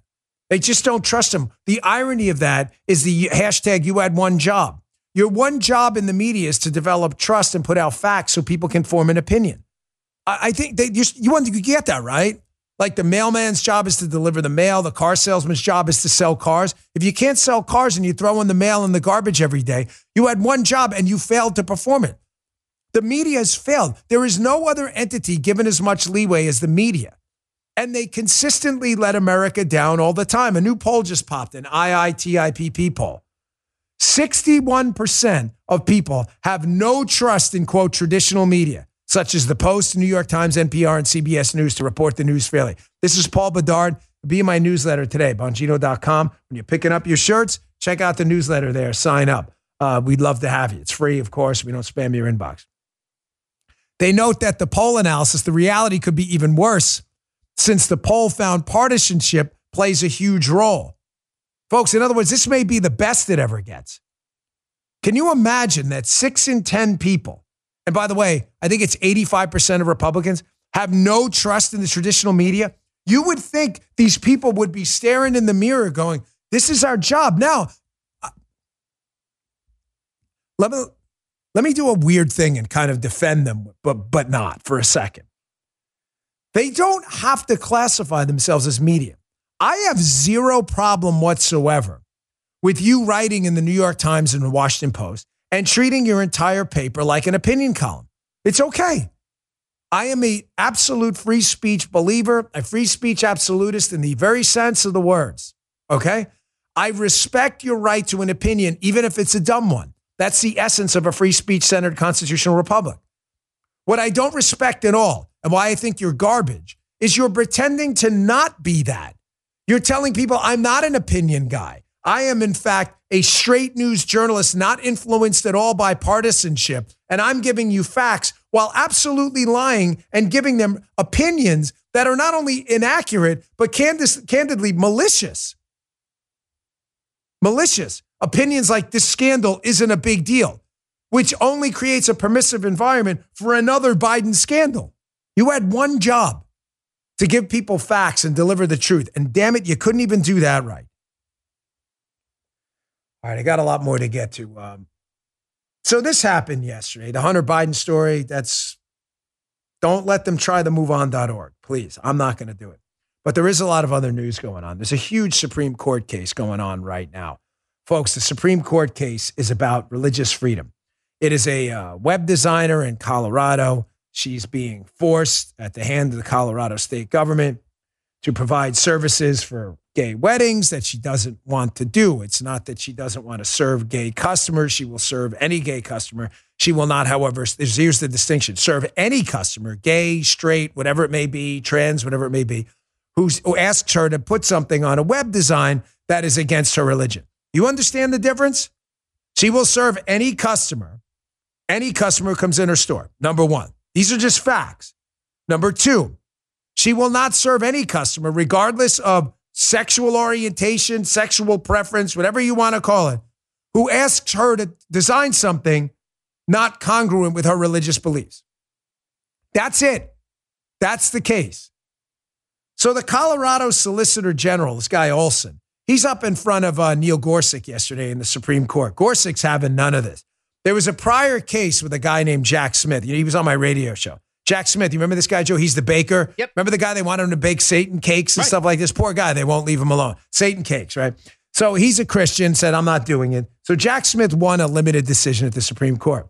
They just don't trust them. The irony of that is the hashtag you had one job. Your one job in the media is to develop trust and put out facts so people can form an opinion. I, think they just, you want to get that, right? Like the mailman's job is to deliver the mail, the car salesman's job is to sell cars. If you can't sell cars and you throw in the mail and the garbage every day, you had one job and you failed to perform it. The media has failed. There is no other entity given as much leeway as the media. And they consistently let America down all the time. A new poll just popped, an IITIPP poll. 61% of people have no trust in, quote, traditional media. Such as the Post, New York Times, NPR, and CBS News to report the news fairly. This is Paul Bedard. Be in my newsletter today, bongino.com. When you're picking up your shirts, check out the newsletter there. Sign up. Uh, we'd love to have you. It's free, of course. We don't spam your inbox. They note that the poll analysis, the reality could be even worse since the poll found partisanship plays a huge role. Folks, in other words, this may be the best it ever gets. Can you imagine that six in 10 people, and by the way, I think it's 85% of Republicans, have no trust in the traditional media? You would think these people would be staring in the mirror going, This is our job. Now, uh, let me, let me do a weird thing and kind of defend them, but, but not for a second. They don't have to classify themselves as media. I have zero problem whatsoever with you writing in the New York Times and the Washington Post and treating your entire paper like an opinion column. It's okay. I am a absolute free speech believer, a free speech absolutist in the very sense of the words. Okay? I respect your right to an opinion, even if it's a dumb one. That's the essence of a free speech centered constitutional republic. What I don't respect at all, and why I think you're garbage, is you're pretending to not be that. You're telling people, I'm not an opinion guy. I am, in fact, a straight news journalist, not influenced at all by partisanship. And I'm giving you facts while absolutely lying and giving them opinions that are not only inaccurate, but candid- candidly malicious. Malicious. Opinions like this scandal isn't a big deal, which only creates a permissive environment for another Biden scandal. You had one job to give people facts and deliver the truth. And damn it, you couldn't even do that right. All right, I got a lot more to get to. Um, so this happened yesterday. The Hunter Biden story. That's don't let them try the moveon.org, please. I'm not going to do it. But there is a lot of other news going on. There's a huge Supreme Court case going on right now. Folks, the Supreme Court case is about religious freedom. It is a uh, web designer in Colorado. She's being forced at the hand of the Colorado state government to provide services for gay weddings that she doesn't want to do. It's not that she doesn't want to serve gay customers. She will serve any gay customer. She will not, however, here's the distinction serve any customer, gay, straight, whatever it may be, trans, whatever it may be, who asks her to put something on a web design that is against her religion. You understand the difference? She will serve any customer, any customer who comes in her store. Number one, these are just facts. Number two, she will not serve any customer, regardless of sexual orientation, sexual preference, whatever you want to call it, who asks her to design something not congruent with her religious beliefs. That's it. That's the case. So the Colorado Solicitor General, this guy Olson, he's up in front of uh, Neil Gorsuch yesterday in the Supreme Court. Gorsuch's having none of this. There was a prior case with a guy named Jack Smith. You know, he was on my radio show. Jack Smith, you remember this guy, Joe? He's the baker. Yep. Remember the guy they wanted him to bake Satan cakes and Right. stuff like this? Poor guy, they won't leave him alone. Satan cakes, right? So he's a Christian, said, I'm not doing it. So Jack Smith won a limited decision at the Supreme Court.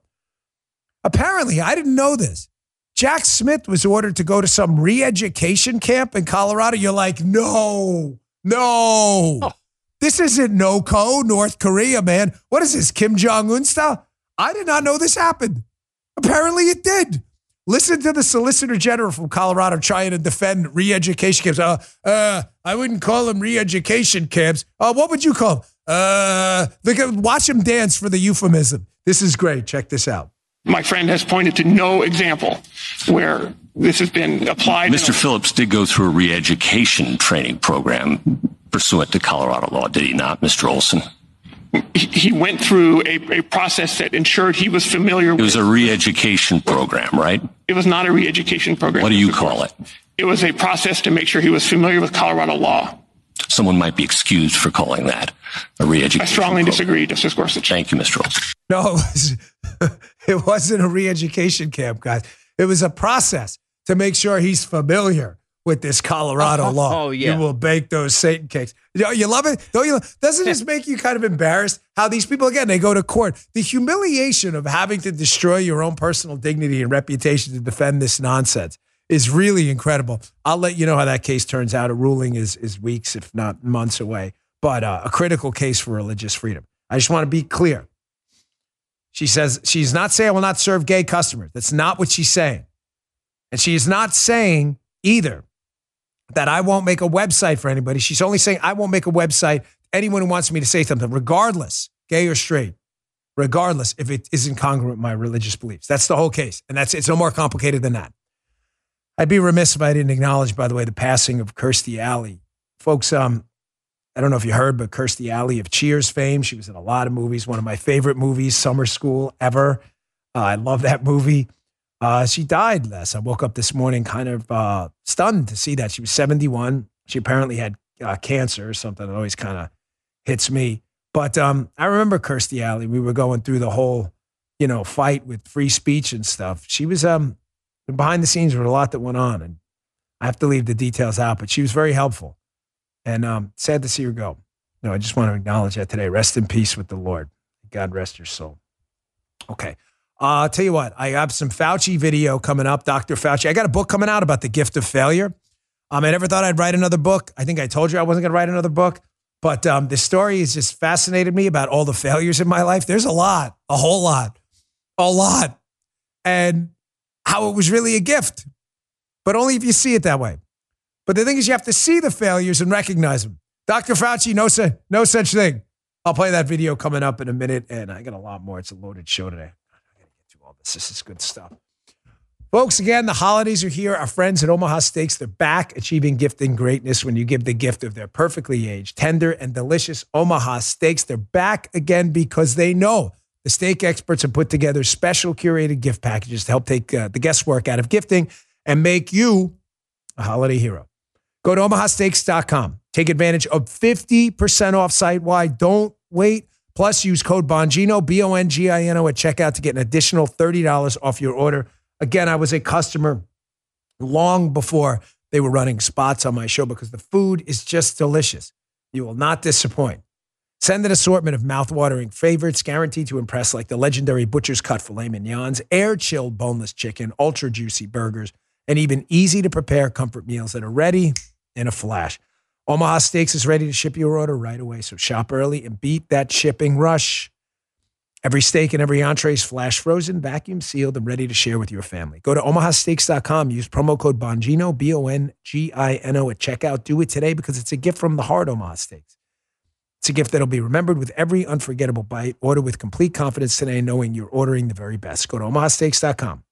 Apparently, I didn't know this. Jack Smith was ordered to go to some re education camp in Colorado. You're like, no, no. Oh. This isn't NOCO, North Korea, man. What is this, Kim Jong un style? I did not know this happened. Apparently, it did. Listen to the Solicitor General from Colorado trying to defend re education camps. Uh, uh, I wouldn't call them re education camps. Uh, what would you call them? Uh, look watch him dance for the euphemism. This is great. Check this out. My friend has pointed to no example where this has been applied. Mr. Phillips did go through a re-education training program pursuant to Colorado law, did he not, Mr. Olson? He- He went through a, a process that ensured he was familiar It with. was a re-education program, right? It was not a re-education program. What do you call it? It was a process to make sure he was familiar with Colorado law. Someone might be excused for calling that a re-education. I strongly disagree, Justice Gorsuch. Thank you, Mr. Olson. No, it, was, it wasn't a re education camp, guys. It was a process to make sure he's familiar with this Colorado law. Oh, yeah. You will bake those Satan cakes. You love it? Don't you? Doesn't this make you kind of embarrassed how these people, again, they go to court? The humiliation of having to destroy your own personal dignity and reputation to defend this nonsense is really incredible. I'll let you know how that case turns out. A ruling is, is weeks, if not months away, but uh, a critical case for religious freedom. I just want to be clear. She says she's not saying I will not serve gay customers. That's not what she's saying. And she is not saying either that I won't make a website for anybody. She's only saying I won't make a website anyone who wants me to say something, regardless, gay or straight, regardless if it isn't congruent with my religious beliefs. That's the whole case. And that's it's no more complicated than that. I'd be remiss if I didn't acknowledge, by the way, the passing of Kirstie Alley. Folks, um, I don't know if you heard, but Kirstie Alley of Cheers fame. She was in a lot of movies. One of my favorite movies, Summer School, ever. Uh, I love that movie. Uh, she died last. I woke up this morning kind of uh, stunned to see that she was 71. She apparently had uh, cancer or something that always kind of hits me. But um, I remember Kirstie Alley. We were going through the whole, you know, fight with free speech and stuff. She was um, behind the scenes with a lot that went on, and I have to leave the details out. But she was very helpful, and um, sad to see her go. No, I just want to acknowledge that today. Rest in peace with the Lord. God rest your soul. Okay. Uh, I'll tell you what, I have some Fauci video coming up, Dr. Fauci. I got a book coming out about the gift of failure. Um, I never thought I'd write another book. I think I told you I wasn't going to write another book, but um, the story has just fascinated me about all the failures in my life. There's a lot, a whole lot, a lot, and how it was really a gift, but only if you see it that way. But the thing is, you have to see the failures and recognize them. Dr. Fauci, no, no such thing. I'll play that video coming up in a minute, and I got a lot more. It's a loaded show today. This, is good stuff. Folks, again, the holidays are here. Our friends at Omaha Steaks, they're back achieving gifting greatness when you give the gift of their perfectly aged, tender, and delicious Omaha steaks. They're back again because they know the steak experts have put together special curated gift packages to help take uh, the guesswork out of gifting and make you a holiday hero. Go to omahasteaks.com. Take advantage of 50% off site wide. Don't wait. Plus, use code Bongino, B O N G I N O, at checkout to get an additional $30 off your order. Again, I was a customer long before they were running spots on my show because the food is just delicious. You will not disappoint. Send an assortment of mouthwatering favorites guaranteed to impress, like the legendary Butcher's Cut filet mignons, air chilled boneless chicken, ultra juicy burgers, and even easy to prepare comfort meals that are ready in a flash. Omaha Steaks is ready to ship your order right away. So shop early and beat that shipping rush. Every steak and every entree is flash frozen, vacuum sealed, and ready to share with your family. Go to omahasteaks.com. Use promo code Bongino, B O N G I N O, at checkout. Do it today because it's a gift from the heart, Omaha Steaks. It's a gift that'll be remembered with every unforgettable bite. Order with complete confidence today, knowing you're ordering the very best. Go to omahasteaks.com.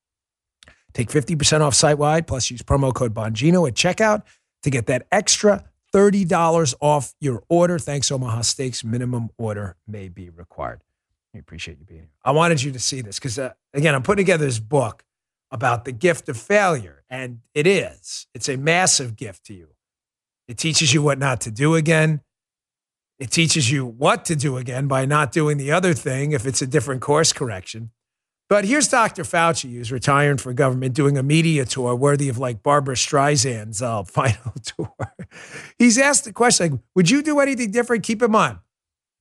Take 50% off site wide, plus use promo code Bongino at checkout to get that extra $30 off your order. Thanks, Omaha Steaks. Minimum order may be required. We appreciate you being here. I wanted you to see this because, uh, again, I'm putting together this book about the gift of failure, and it is. It's a massive gift to you. It teaches you what not to do again. It teaches you what to do again by not doing the other thing if it's a different course correction. But here's Dr. Fauci, who's retiring for government, doing a media tour worthy of like Barbra Streisand's uh, final tour. He's asked the question, like, would you do anything different? Keep in mind,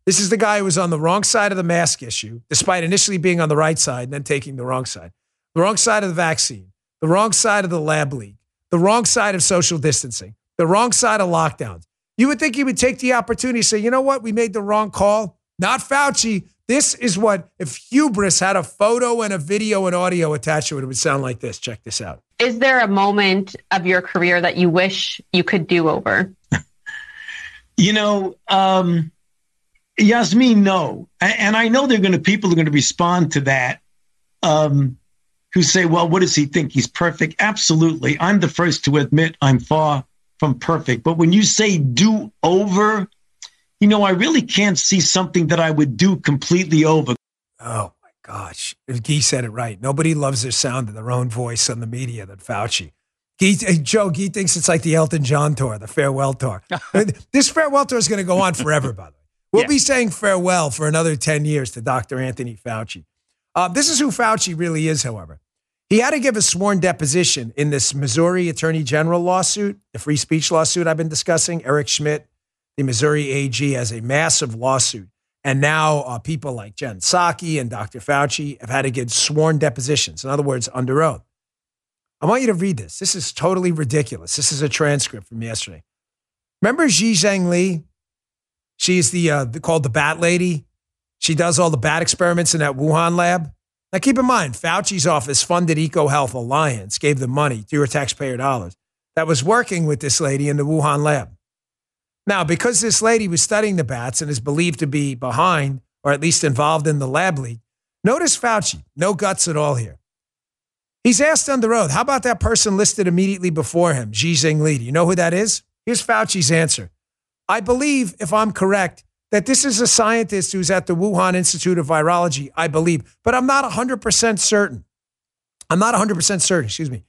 this is the guy who was on the wrong side of the mask issue, despite initially being on the right side and then taking the wrong side. The wrong side of the vaccine, the wrong side of the lab leak, the wrong side of social distancing, the wrong side of lockdowns. You would think he would take the opportunity to say, you know what, we made the wrong call. Not Fauci. This is what, if hubris had a photo and a video and audio attached to it, it would sound like this. Check this out. Is there a moment of your career that you wish you could do over? you know, um, Yasmin, no. And I know they're going to, people are going to respond to that. Um, who say, well, what does he think? He's perfect. Absolutely. I'm the first to admit I'm far from perfect. But when you say do over, you know, I really can't see something that I would do completely over. Oh my gosh. Guy said it right. Nobody loves the sound of their own voice on the media than Fauci. Guy, Joe, Guy thinks it's like the Elton John tour, the farewell tour. this farewell tour is going to go on forever, by the way. We'll yeah. be saying farewell for another 10 years to Dr. Anthony Fauci. Uh, this is who Fauci really is, however. He had to give a sworn deposition in this Missouri Attorney General lawsuit, the free speech lawsuit I've been discussing. Eric Schmitt the Missouri AG has a massive lawsuit. And now uh, people like Jen Psaki and Dr. Fauci have had to give sworn depositions. In other words, under oath. I want you to read this. This is totally ridiculous. This is a transcript from yesterday. Remember Shi Zhengli? She's the, uh, called the Bat Lady. She does all the bat experiments in that Wuhan lab. Now, keep in mind, Fauci's office funded EcoHealth Alliance, gave them money, your taxpayer dollars, that was working with this lady in the Wuhan lab. Now, because this lady was studying the bats and is believed to be behind, or at least involved in the lab leak, notice Fauci, no guts at all here. He's asked on the road, how about that person listed immediately before him, Shi Zhengli? Do you know who that is? Here's Fauci's answer. I believe, if I'm correct, that this is a scientist who's at the Wuhan Institute of Virology, I believe, but I'm not 100% certain. I'm not 100% certain, excuse me.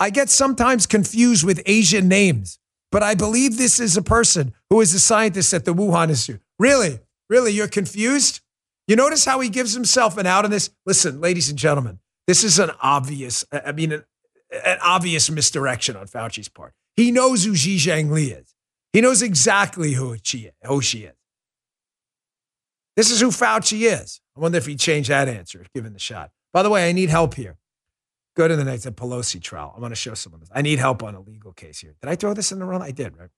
I get sometimes confused with Asian names, but I believe this is a person who is a scientist at the Wuhan Institute. Really? Really? You're confused? You notice how he gives himself an out on this? Listen, ladies and gentlemen, this is an obvious, I mean, an, an obvious misdirection on Fauci's part. He knows who Shi Zhengli is. He knows exactly who she, who she is. This is who Fauci is. I wonder if he changed that answer given the shot. By the way, I need help here. Go to the next Pelosi trial. I want to show someone this. I need help on a legal case here. Did I throw this in the run? I did, right?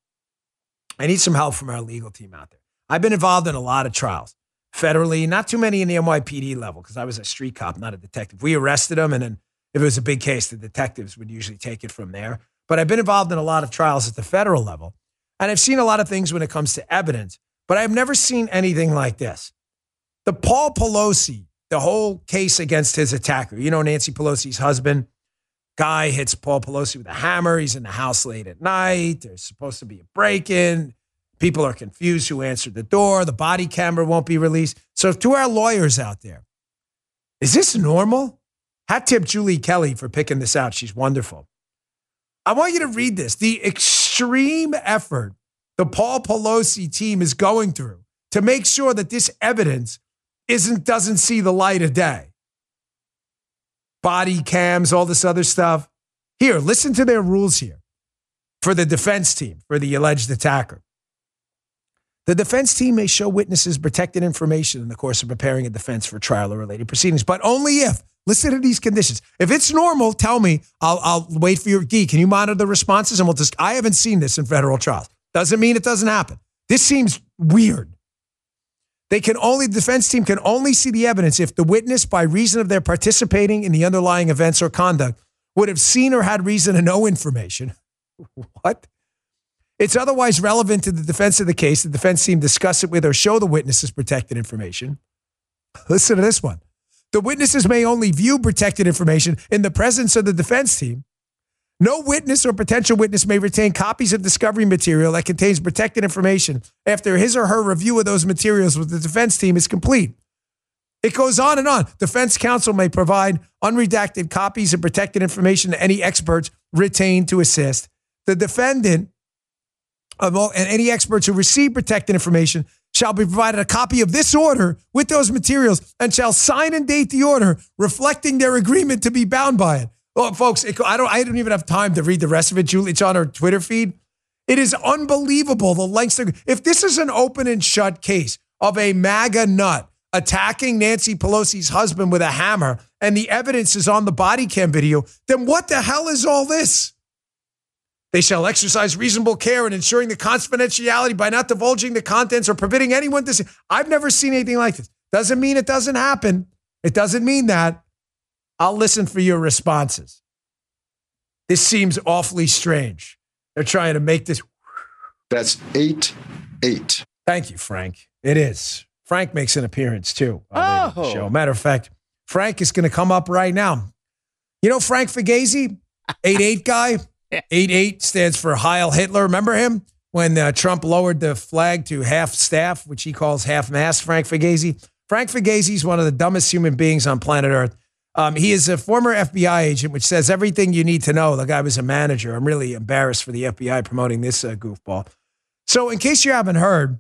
I need some help from our legal team out there. I've been involved in a lot of trials federally, not too many in the NYPD level because I was a street cop, not a detective. We arrested them, and then if it was a big case, the detectives would usually take it from there. But I've been involved in a lot of trials at the federal level, and I've seen a lot of things when it comes to evidence, but I've never seen anything like this. The Paul Pelosi, the whole case against his attacker, you know, Nancy Pelosi's husband, guy hits Paul Pelosi with a hammer. He's in the house late at night. There's supposed to be a break in. People are confused who answered the door. The body camera won't be released. So, to our lawyers out there, is this normal? Hat tip Julie Kelly for picking this out. She's wonderful. I want you to read this. The extreme effort the Paul Pelosi team is going through to make sure that this evidence isn't doesn't see the light of day. Body cams, all this other stuff. Here, listen to their rules here for the defense team, for the alleged attacker. The defense team may show witnesses protected information in the course of preparing a defense for trial or related proceedings, but only if, listen to these conditions. If it's normal, tell me, I'll, I'll wait for your Gee, Can you monitor the responses? And we'll just, I haven't seen this in federal trials. Doesn't mean it doesn't happen. This seems weird. They can only, the defense team can only see the evidence if the witness, by reason of their participating in the underlying events or conduct, would have seen or had reason to know information. what? It's otherwise relevant to the defense of the case. The defense team discuss it with or show the witnesses protected information. Listen to this one. The witnesses may only view protected information in the presence of the defense team. No witness or potential witness may retain copies of discovery material that contains protected information after his or her review of those materials with the defense team is complete. It goes on and on. Defense counsel may provide unredacted copies of protected information to any experts retained to assist. The defendant and any experts who receive protected information shall be provided a copy of this order with those materials and shall sign and date the order reflecting their agreement to be bound by it. Well, folks, it, I don't I don't even have time to read the rest of it, Julie. It's on her Twitter feed. It is unbelievable the lengths. Of, if this is an open and shut case of a MAGA nut attacking Nancy Pelosi's husband with a hammer, and the evidence is on the body cam video, then what the hell is all this? They shall exercise reasonable care in ensuring the confidentiality by not divulging the contents or permitting anyone to see. I've never seen anything like this. Doesn't mean it doesn't happen. It doesn't mean that. I'll listen for your responses. This seems awfully strange. They're trying to make this. That's eight, eight. Thank you, Frank. It is. Frank makes an appearance too on oh. the show. Matter of fact, Frank is going to come up right now. You know Frank Figliuzzi, eight eight guy. Eight eight stands for Heil Hitler. Remember him when uh, Trump lowered the flag to half staff, which he calls half mast. Frank Figliuzzi. Frank Figliuzzi is one of the dumbest human beings on planet Earth. Um, he is a former FBI agent, which says everything you need to know. The guy was a manager. I'm really embarrassed for the FBI promoting this uh, goofball. So, in case you haven't heard,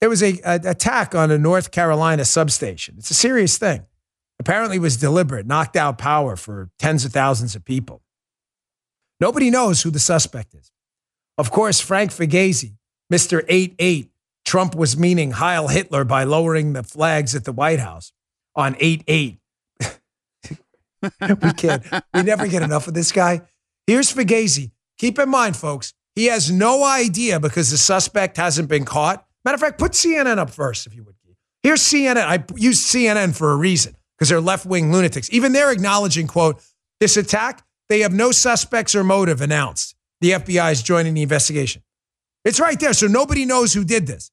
there was a, a attack on a North Carolina substation. It's a serious thing. Apparently, it was deliberate, knocked out power for tens of thousands of people. Nobody knows who the suspect is. Of course, Frank Figliuzzi, Mr. 88, Trump was meaning Heil Hitler by lowering the flags at the White House on 8 8 we can't. We never get enough of this guy. Here's Figliuzzi. Keep in mind, folks, he has no idea because the suspect hasn't been caught. Matter of fact, put CNN up first, if you would. Here's CNN. I use CNN for a reason. because they're left wing lunatics. Even they're acknowledging, quote, this attack, they have no suspects or motive announced. The FBI is joining the investigation. It's right there. So nobody knows who did this.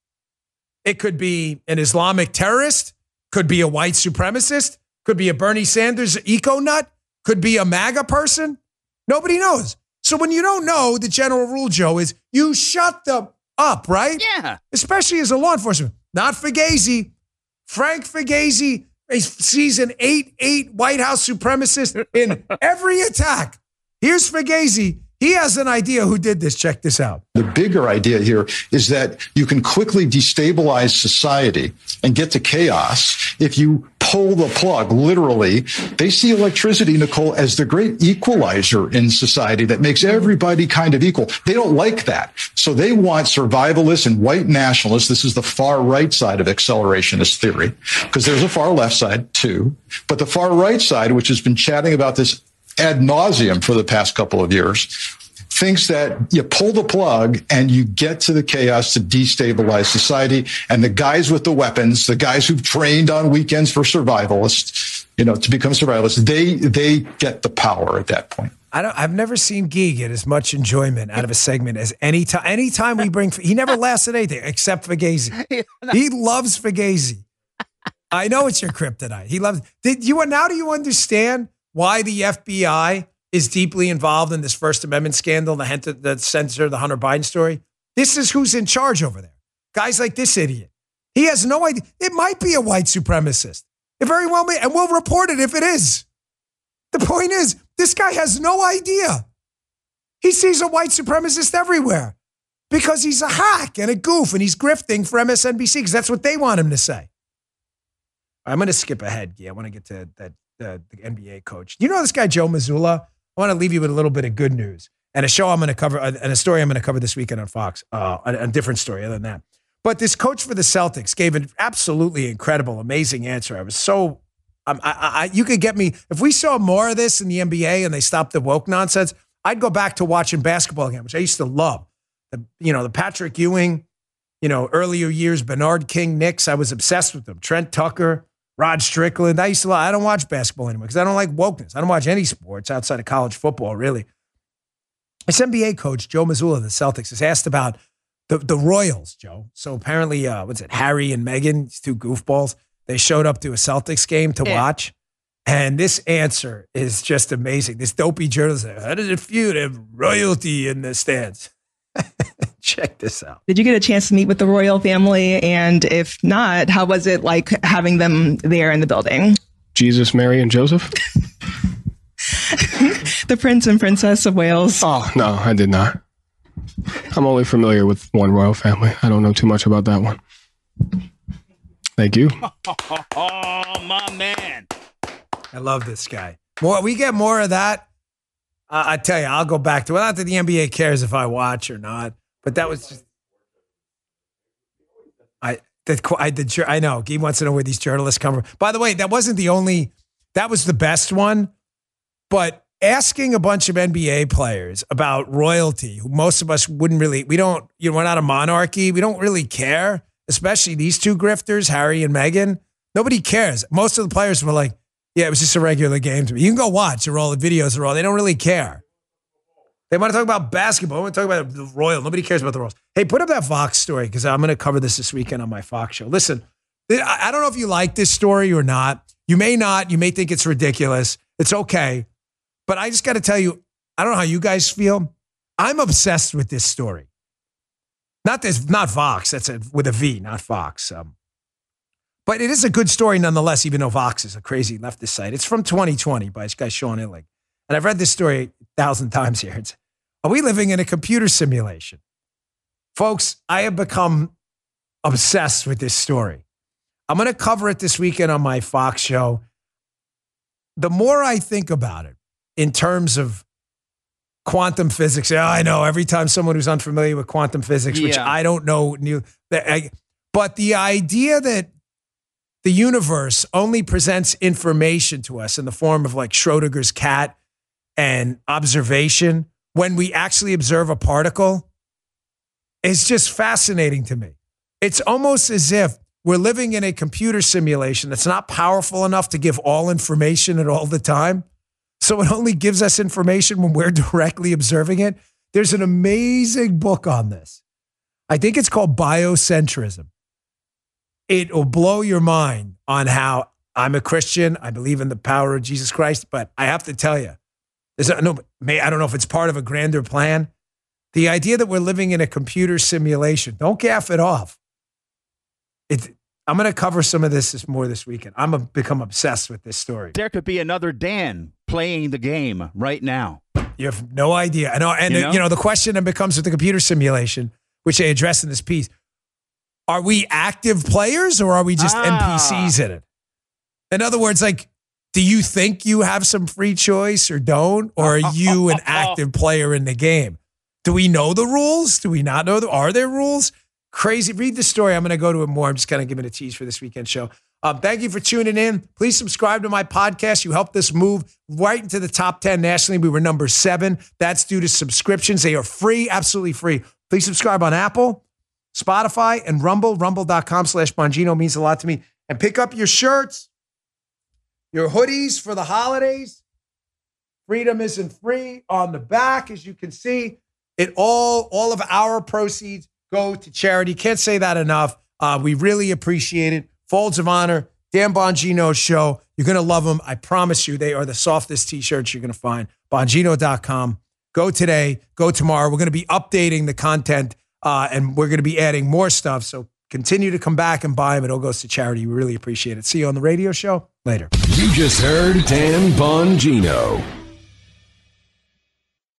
It could be an Islamic terrorist, could be a white supremacist, could be a Bernie Sanders eco nut, could be a MAGA person. Nobody knows. So when you don't know, the general rule, Joe, is you shut them up, right? Yeah. Especially as a law enforcement. Not Fugazi. Frank Fugazi sees an 8 8 White House supremacist in every attack. Here's Fugazi. He has an idea who did this. Check this out. The bigger idea here is that you can quickly destabilize society and get to chaos if you pull the plug, literally. They see electricity, Nicole, as the great equalizer in society that makes everybody kind of equal. They don't like that. So they want survivalists and white nationalists. This is the far right side of accelerationist theory, because there's a far left side too. But the far right side, which has been chatting about this ad nauseum for the past couple of years thinks that you pull the plug and you get to the chaos to destabilize society. And the guys with the weapons, the guys who've trained on weekends for survivalists, you know, to become survivalists, they they get the power at that point. I don't. I've never seen Gee get as much enjoyment out of a segment as any time. Anytime we bring, he never lasted anything except Fugazi. He loves Fugazi. I know it's your kryptonite. He loves. Did you now? Do you understand why the FBI is deeply involved in this First Amendment scandal, the, Hunter, the censor, the Hunter Biden story. This is who's in charge over there. Guys like this idiot. He has no idea. It might be a white supremacist. It very well may, and we'll report it if it is. The point is, this guy has no idea. He sees a white supremacist everywhere because he's a hack and a goof and he's grifting for MSNBC because that's what they want him to say. I'm going to skip ahead. Yeah, I want to get to that uh, the NBA coach. You know this guy Joe Mazzulla? I want to leave you with a little bit of good news and a show I'm going to cover and a story I'm going to cover this weekend on Fox. Uh, a, a different story other than that. But this coach for the Celtics gave an absolutely incredible, amazing answer. I was so, um, I, I, you could get me if we saw more of this in the NBA and they stopped the woke nonsense. I'd go back to watching basketball again, which I used to love. The, you know, the Patrick Ewing, you know, earlier years, Bernard King, Knicks. I was obsessed with them. Trent Tucker. Rod Strickland. I used to. Love, I don't watch basketball anymore because I don't like wokeness. I don't watch any sports outside of college football, really. This NBA coach Joe Mazzulla of the Celtics is asked about the the Royals, Joe. So apparently, uh, what's it? Harry and Meghan, these two goofballs, they showed up to a Celtics game to yeah. watch. And this answer is just amazing. This dopey journalist, how does it feel to have royalty in the stands? Check this out. Did you get a chance to meet with the royal family? And if not, how was it like having them there in the building? Jesus, Mary, and Joseph? the Prince and Princess of Wales. Oh, no, I did not. I'm only familiar with one royal family. I don't know too much about that one. Thank you. Oh, my man. I love this guy. More, we get more of that uh, I tell you, I'll go back to it. Not that the NBA cares if I watch or not, but that was just. I the I the I know he wants to know where these journalists come from. By the way, that wasn't the only. That was the best one, but asking a bunch of NBA players about royalty, who most of us wouldn't really. We don't. You know, we're not a monarchy. We don't really care. Especially these two grifters, Harry and Meghan. Nobody cares. Most of the players were like, yeah, it was just a regular game to me. You can go watch or all the videos are all. They don't really care. They want to talk about basketball. I want to talk about the Royal. Nobody cares about the Royals. Hey, put up that Fox story because I'm going to cover this this weekend on my Fox show. Listen, I don't know if you like this story or not. You may not. You may think it's ridiculous. It's okay. But I just got to tell you, I don't know how you guys feel. I'm obsessed with this story. Not this, not Fox. That's a, with a V, not Fox. Um, but it is a good story nonetheless, even though Vox is a crazy leftist site. It's from 2020 by this guy, Sean Illing. And I've read this story a thousand times here. It's, are we living in a computer simulation? Folks, I have become obsessed with this story. I'm going to cover it this weekend on my Fox show. The more I think about it in terms of quantum physics, yeah, I know every time someone who's unfamiliar with quantum physics, yeah. which I don't know, knew but the idea that the universe only presents information to us in the form of like Schrodinger's cat and observation when we actually observe a particle is just fascinating to me. It's almost as if we're living in a computer simulation that's not powerful enough to give all information at all the time. So it only gives us information when we're directly observing it. There's an amazing book on this. I think it's called Biocentrism. It will blow your mind on how I'm a Christian. I believe in the power of Jesus Christ, but I have to tell you, there's no, may, I don't know if it's part of a grander plan. The idea that we're living in a computer simulation, don't gaff it off. It, I'm going to cover some of this, this more this weekend. I'm going to become obsessed with this story. There could be another Dan playing the game right now. You have no idea. I know, and You uh, know? you know the question then becomes with the computer simulation, which they address in this piece. Are we active players or are we just Ah. NPCs in it? In other words, like, do you think you have some free choice or don't, or are you an active player in the game? Do we know the rules? Do we not know? The, are there rules? Crazy. Read the story. I'm going to go to it more. I'm just kind of giving a tease for this weekend show. Um, thank you for tuning in. Please subscribe to my podcast. You helped us move right into the top 10 nationally. We were number seven. That's due to subscriptions. They are free, absolutely free. Please subscribe on Apple, Spotify, and Rumble. Rumble.com slash Bongino means a lot to me. And pick up your shirts, your hoodies for the holidays. Freedom isn't free on the back, as you can see. It all, all of our proceeds go to charity. Can't say that enough. Uh, we really appreciate it. Folds of Honor, Dan Bongino show. You're going to love them. I promise you, they are the softest t-shirts you're going to find. Bongino.com. Go today, go tomorrow. We're going to be updating the content uh, and we're going to be adding more stuff. So continue to come back and buy them. It all goes to charity. We really appreciate it. See you on the radio show later. You just heard Dan Bongino.